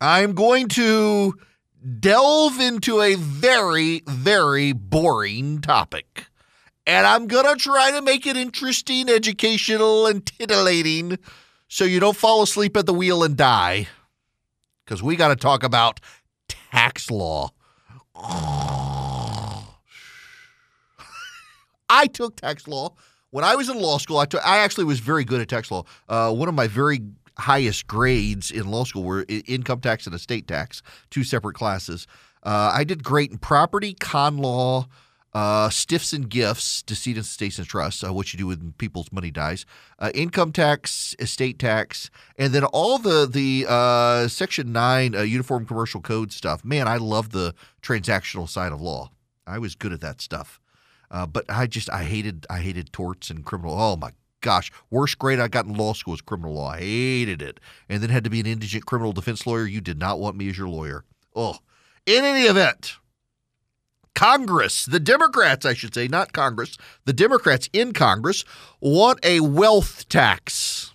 I'm going to delve into a very, very boring topic. And I'm going to try to make it interesting, educational, and titillating so you don't fall asleep at the wheel and die. Because we got to talk about tax law. I took tax law when I was in law school. I took, I actually was very good at tax law. Uh, one of my very highest grades in law school were income tax and estate tax, two separate classes. Uh, I did great in property, con law, uh, stiffs and gifts, decedents, estates, and trusts, uh, what you do when people's money dies, uh, income tax, estate tax, and then all the the uh, Section Nine uh, Uniform Commercial Code stuff. Man, I love the transactional side of law. I was good at that stuff, but I just I hated I hated torts and criminal. Oh my gosh, worst grade I got in law school was criminal law. I hated it, and then had to be an indigent criminal defense lawyer. You did not want me as your lawyer. Oh, in any event. Congress, the Democrats, I should say, not Congress, the Democrats in Congress want a wealth tax.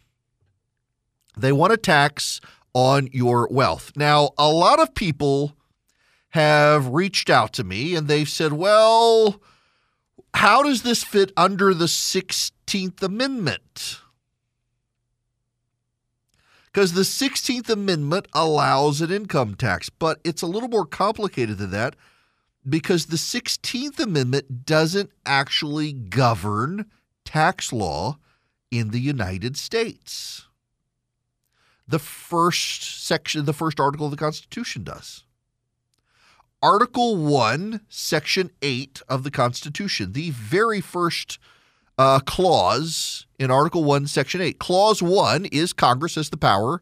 They want a tax on your wealth. Now, a lot of people have reached out to me and they've said, well, how does this fit under the 16th Amendment? Because the 16th Amendment allows an income tax, but it's a little more complicated than that because the 16th Amendment doesn't actually govern tax law in the United States. The first section, the first article of the Constitution does. Article 1, Section 8 of the Constitution, the very first uh, clause in Article 1, Section 8. Clause 1 is Congress has the power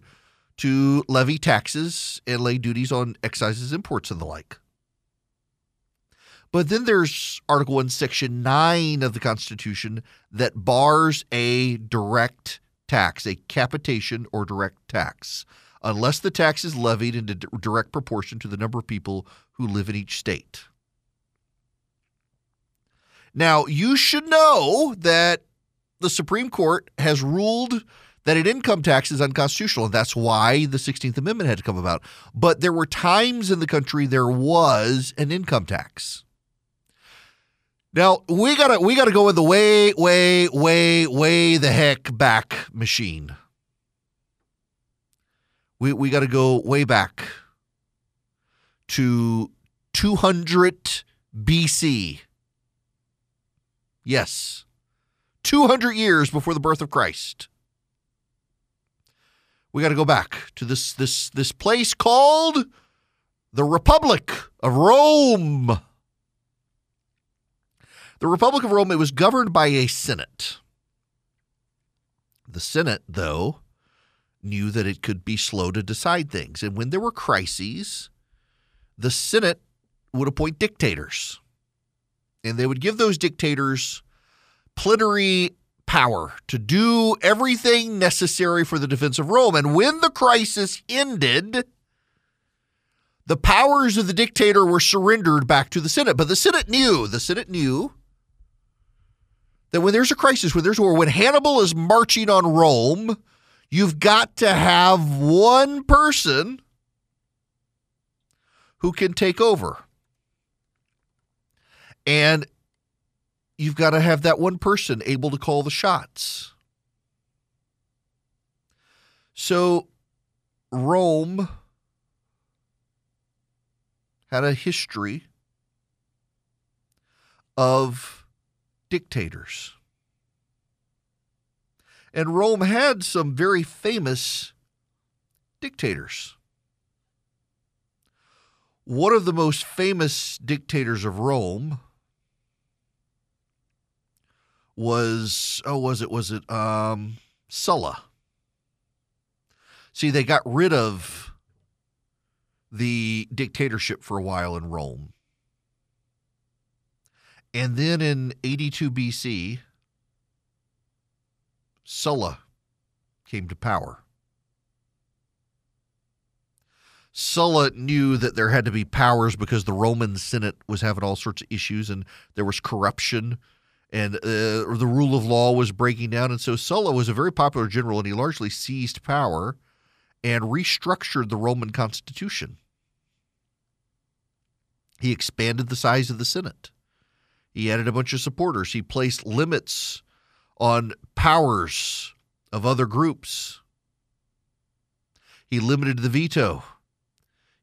to levy taxes and lay duties on excises, imports, and the like. But then there's Article 1, Section 9 of the Constitution that bars a direct tax, a capitation or direct tax, unless the tax is levied in direct proportion to the number of people who live in each state. Now, you should know that the Supreme Court has ruled that an income tax is unconstitutional, and that's why the 16th Amendment had to come about. But there were times in the country there was an income tax. Now we gotta we gotta go in the way, way, way, way the heck back machine. We we gotta go way back to 200 BC. Yes. 200 years before the birth of Christ. We got to go back to this this this place called the Republic of Rome. The Republic of Rome it was governed by a senate. The Senate, though, knew that it could be slow to decide things, and when there were crises, the Senate would appoint dictators. And they would give those dictators plenary power to do everything necessary for the defense of Rome. And when the crisis ended, the powers of the dictator were surrendered back to the Senate. But the Senate knew, the Senate knew that when there's a crisis, when there's war, when Hannibal is marching on Rome, you've got to have one person who can take over. And you've got to have that one person able to call the shots. So Rome had a history of dictators. And Rome had some very famous dictators. One of the most famous dictators of Rome was oh was it was it um Sulla. See, they got rid of the dictatorship for a while in Rome. And then in 82 BC, Sulla came to power. Sulla knew that there had to be powers because the Roman Senate was having all sorts of issues and there was corruption and uh, the rule of law was breaking down. And so Sulla was a very popular general and he largely seized power and restructured the Roman constitution. He expanded the size of the Senate. He added a bunch of supporters. He placed limits on powers of other groups. He limited the veto.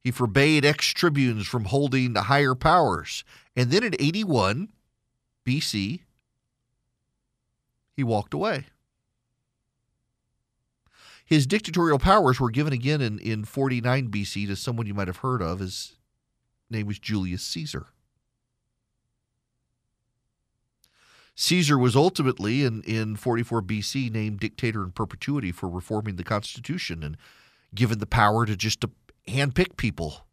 He forbade ex tribunes from holding higher powers. And then in 81 BC, he walked away. His dictatorial powers were given again in, in 49 BC to someone you might have heard of. His name was Julius Caesar. Caesar was ultimately, in, in 44 BC, named dictator in perpetuity for reforming the Constitution and given the power to just to handpick people.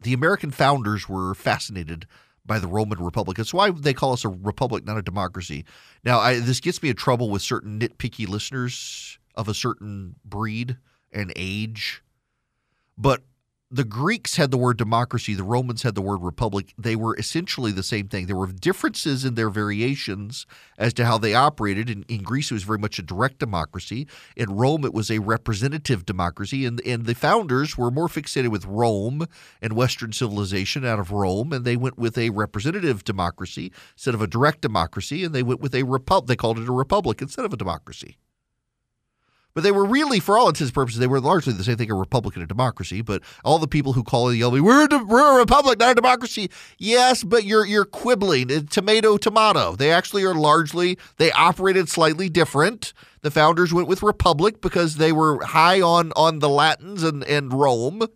The American founders were fascinated by the Roman Republic. That's why they call us a republic, not a democracy. Now, I, this gets me in trouble with certain nitpicky listeners of a certain breed and age. But the Greeks had the word democracy, the Romans had the word republic. They were essentially the same thing. There were differences in their variations as to how they operated. In, in Greece, it was very much a direct democracy. In Rome, it was a representative democracy. And, and the founders were more fixated with Rome and Western civilization out of Rome. And they went with a representative democracy instead of a direct democracy. And they went with a republic. They called it a republic instead of a democracy. But they were really, for all intents and purposes, they were largely the same thing a republic and a democracy. But all the people who call it, yell, we're, a, we're a republic, not a democracy. Yes, but you're you're quibbling. Tomato, tomato. They actually are largely, they operated slightly different. The founders went with republic because they were high on, on the Latins and, and Rome.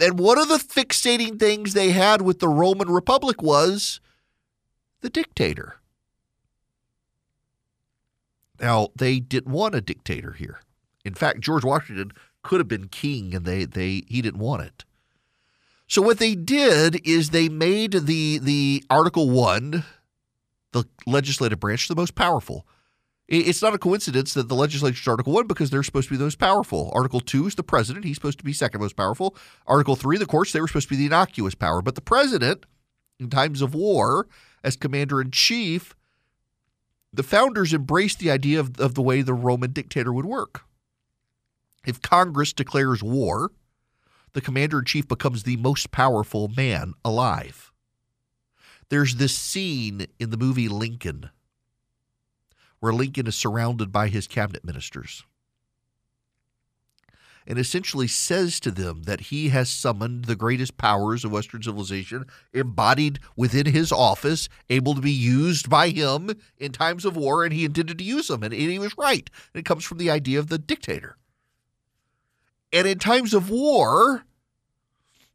And one of the fixating things they had with the Roman Republic was the dictator. Now, they didn't want a dictator here. In fact, George Washington could have been king and they, they he didn't want it. So what they did is they made the the Article 1, the legislative branch, the most powerful. It's not a coincidence that the legislature is Article 1 because they're supposed to be the most powerful. Article 2 is the president. He's supposed to be second most powerful. Article 3, the courts, they were supposed to be the innocuous power. But the president, in times of war, as commander in chief, the founders embraced the idea of, of the way the Roman dictator would work. If Congress declares war, the commander in chief becomes the most powerful man alive. There's this scene in the movie Lincoln where Lincoln is surrounded by his cabinet ministers and essentially says to them that he has summoned the greatest powers of Western civilization embodied within his office, able to be used by him in times of war, and he intended to use them. And he was right. And it comes from the idea of the dictator. And in times of war,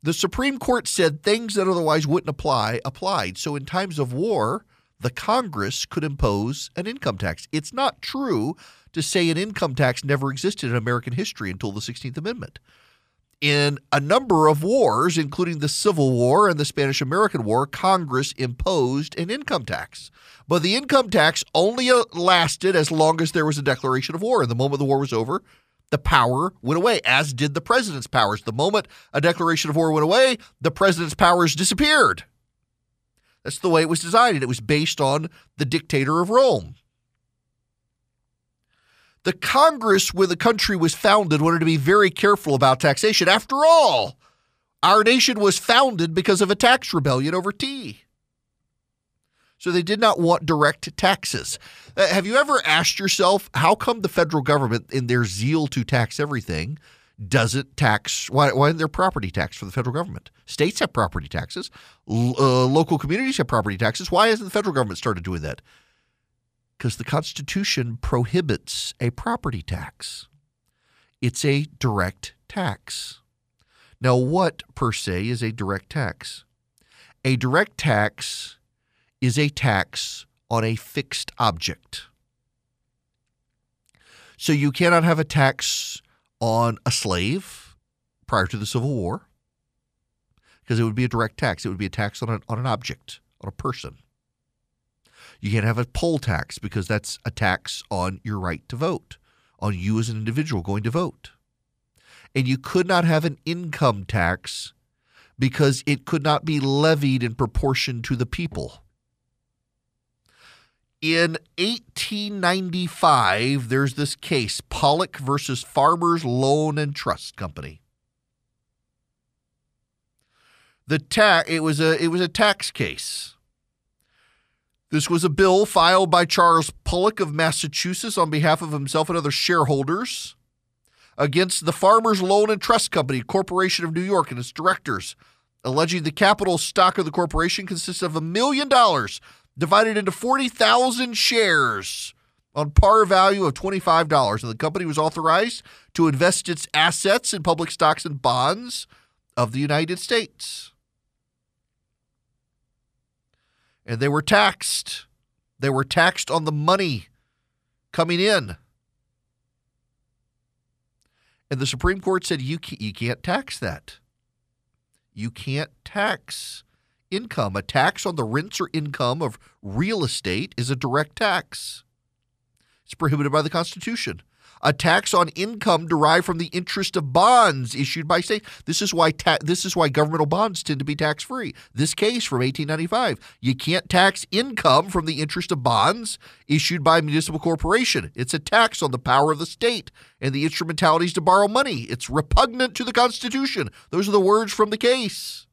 the Supreme Court said things that otherwise wouldn't apply applied. So in times of war, the Congress could impose an income tax. It's not true to say an income tax never existed in American history until the 16th Amendment. In a number of wars, including the Civil War and the Spanish American War, Congress imposed an income tax. But the income tax only lasted as long as there was a declaration of war. And the moment the war was over, the power went away, as did the president's powers. The moment a declaration of war went away, the president's powers disappeared. That's the way it was designed. It was based on the dictator of Rome. The Congress, where the country was founded, wanted to be very careful about taxation. After all, our nation was founded because of a tax rebellion over tea. So they did not want direct taxes. Uh, have you ever asked yourself how come the federal government, in their zeal to tax everything, doesn't tax why why isn't there property tax for the federal government? States have property taxes, uh, local communities have property taxes. Why hasn't the federal government started doing that? because the Constitution prohibits a property tax. It's a direct tax. Now, what per se is a direct tax? A direct tax is a tax on a fixed object. So you cannot have a tax on a slave prior to the Civil War because it would be a direct tax. It would be a tax on an, on an object, on a person. You can't have a poll tax because that's a tax on your right to vote, on you as an individual going to vote. And you could not have an income tax because it could not be levied in proportion to the people. In 1895, there's this case Pollock versus Farmers Loan and Trust Company. The ta- it was a it was a tax case. This was a bill filed by Charles Pollock of Massachusetts on behalf of himself and other shareholders against the Farmers Loan and Trust Company, Corporation of New York, and its directors, alleging the capital stock of the corporation consists of a million dollars divided into 40,000 shares on par value of $25. And the company was authorized to invest its assets in public stocks and bonds of the United States. And they were taxed. They were taxed on the money coming in. And the Supreme Court said you you can't tax that. You can't tax income. A tax on the rents or income of real estate is a direct tax. It's prohibited by the Constitution. A tax on income derived from the interest of bonds issued by state. This is why ta- this is why governmental bonds tend to be tax free. This case from 1895, you can't tax income from the interest of bonds issued by a municipal corporation. It's a tax on the power of the state and the instrumentalities to borrow money. It's repugnant to the Constitution. Those are the words from the case.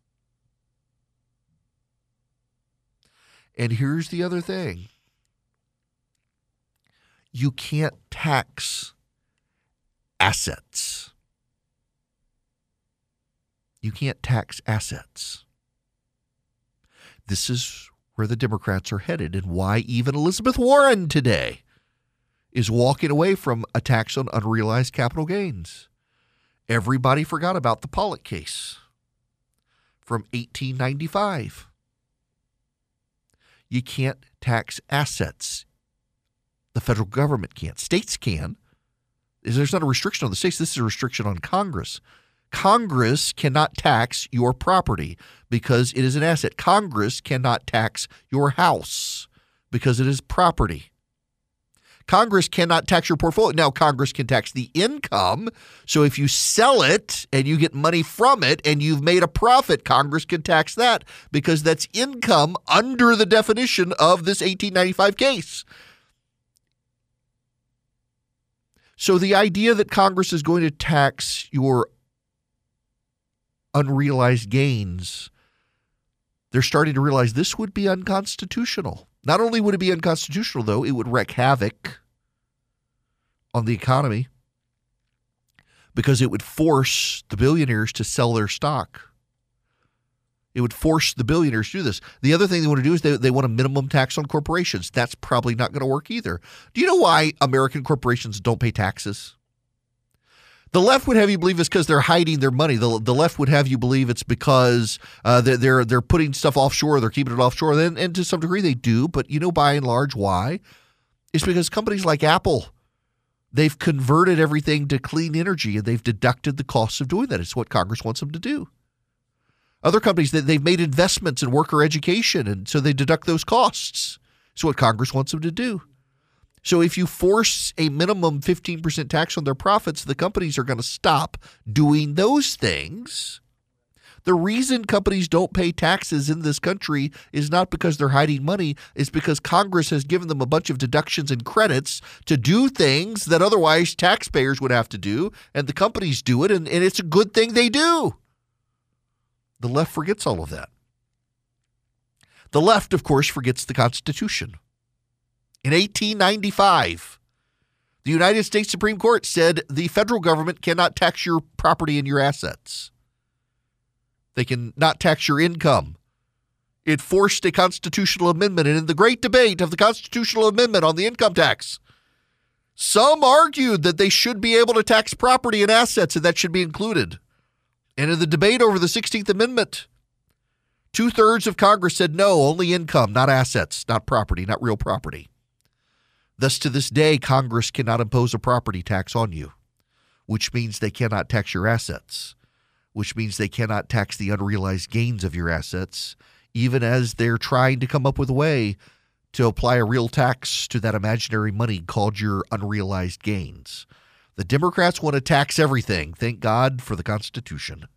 And here's the other thing you can't tax assets. You can't tax assets. This is where the Democrats are headed and why even Elizabeth Warren today is walking away from a tax on unrealized capital gains. Everybody forgot about the Pollock case from 1895 you can't tax assets. The federal government can't. States can. There's not a restriction on the states. This is a restriction on Congress. Congress cannot tax your property because it is an asset. Congress cannot tax your house because it is property. Congress cannot tax your portfolio. Now, Congress can tax the income. So if you sell it and you get money from it and you've made a profit, Congress can tax that because that's income under the definition of this 1895 case. So the idea that Congress is going to tax your unrealized gains, they're starting to realize this would be unconstitutional. Not only would it be unconstitutional, though, it would wreak havoc on the economy because it would force the billionaires to sell their stock. It would force the billionaires to do this. The other thing they want to do is they, they want a minimum tax on corporations. That's probably not going to work either. Do you know why American corporations don't pay taxes? The left would have you believe it's because they're hiding their money. The, the left would have you believe it's because uh, they're, they're putting stuff offshore, they're keeping it offshore. And, and to some degree they do, but you know by and large why? It's because companies like Apple, they've converted everything to clean energy and they've deducted the costs of doing that. It's what Congress wants them to do. Other companies that they've made investments in worker education, and so they deduct those costs. It's what Congress wants them to do. So if you force a minimum 15% tax on their profits, the companies are going to stop doing those things. The reason companies don't pay taxes in this country is not because they're hiding money, it's because Congress has given them a bunch of deductions and credits to do things that otherwise taxpayers would have to do, and the companies do it, and, and it's a good thing they do. The left forgets all of that. The left, of course, forgets the Constitution. In 1895, the United States Supreme Court said the federal government cannot tax your property and your assets. They can not tax your income. It forced a constitutional amendment. And in the great debate of the constitutional amendment on the income tax, some argued that they should be able to tax property and assets and that should be included. And in the debate over the 16th Amendment, two thirds of Congress said no, only income, not assets, not property, not real property. Thus, to this day, Congress cannot impose a property tax on you, which means they cannot tax your assets, which means they cannot tax the unrealized gains of your assets, even as they're trying to come up with a way to apply a real tax to that imaginary money called your unrealized gains. The Democrats want to tax everything. Thank God for the Constitution.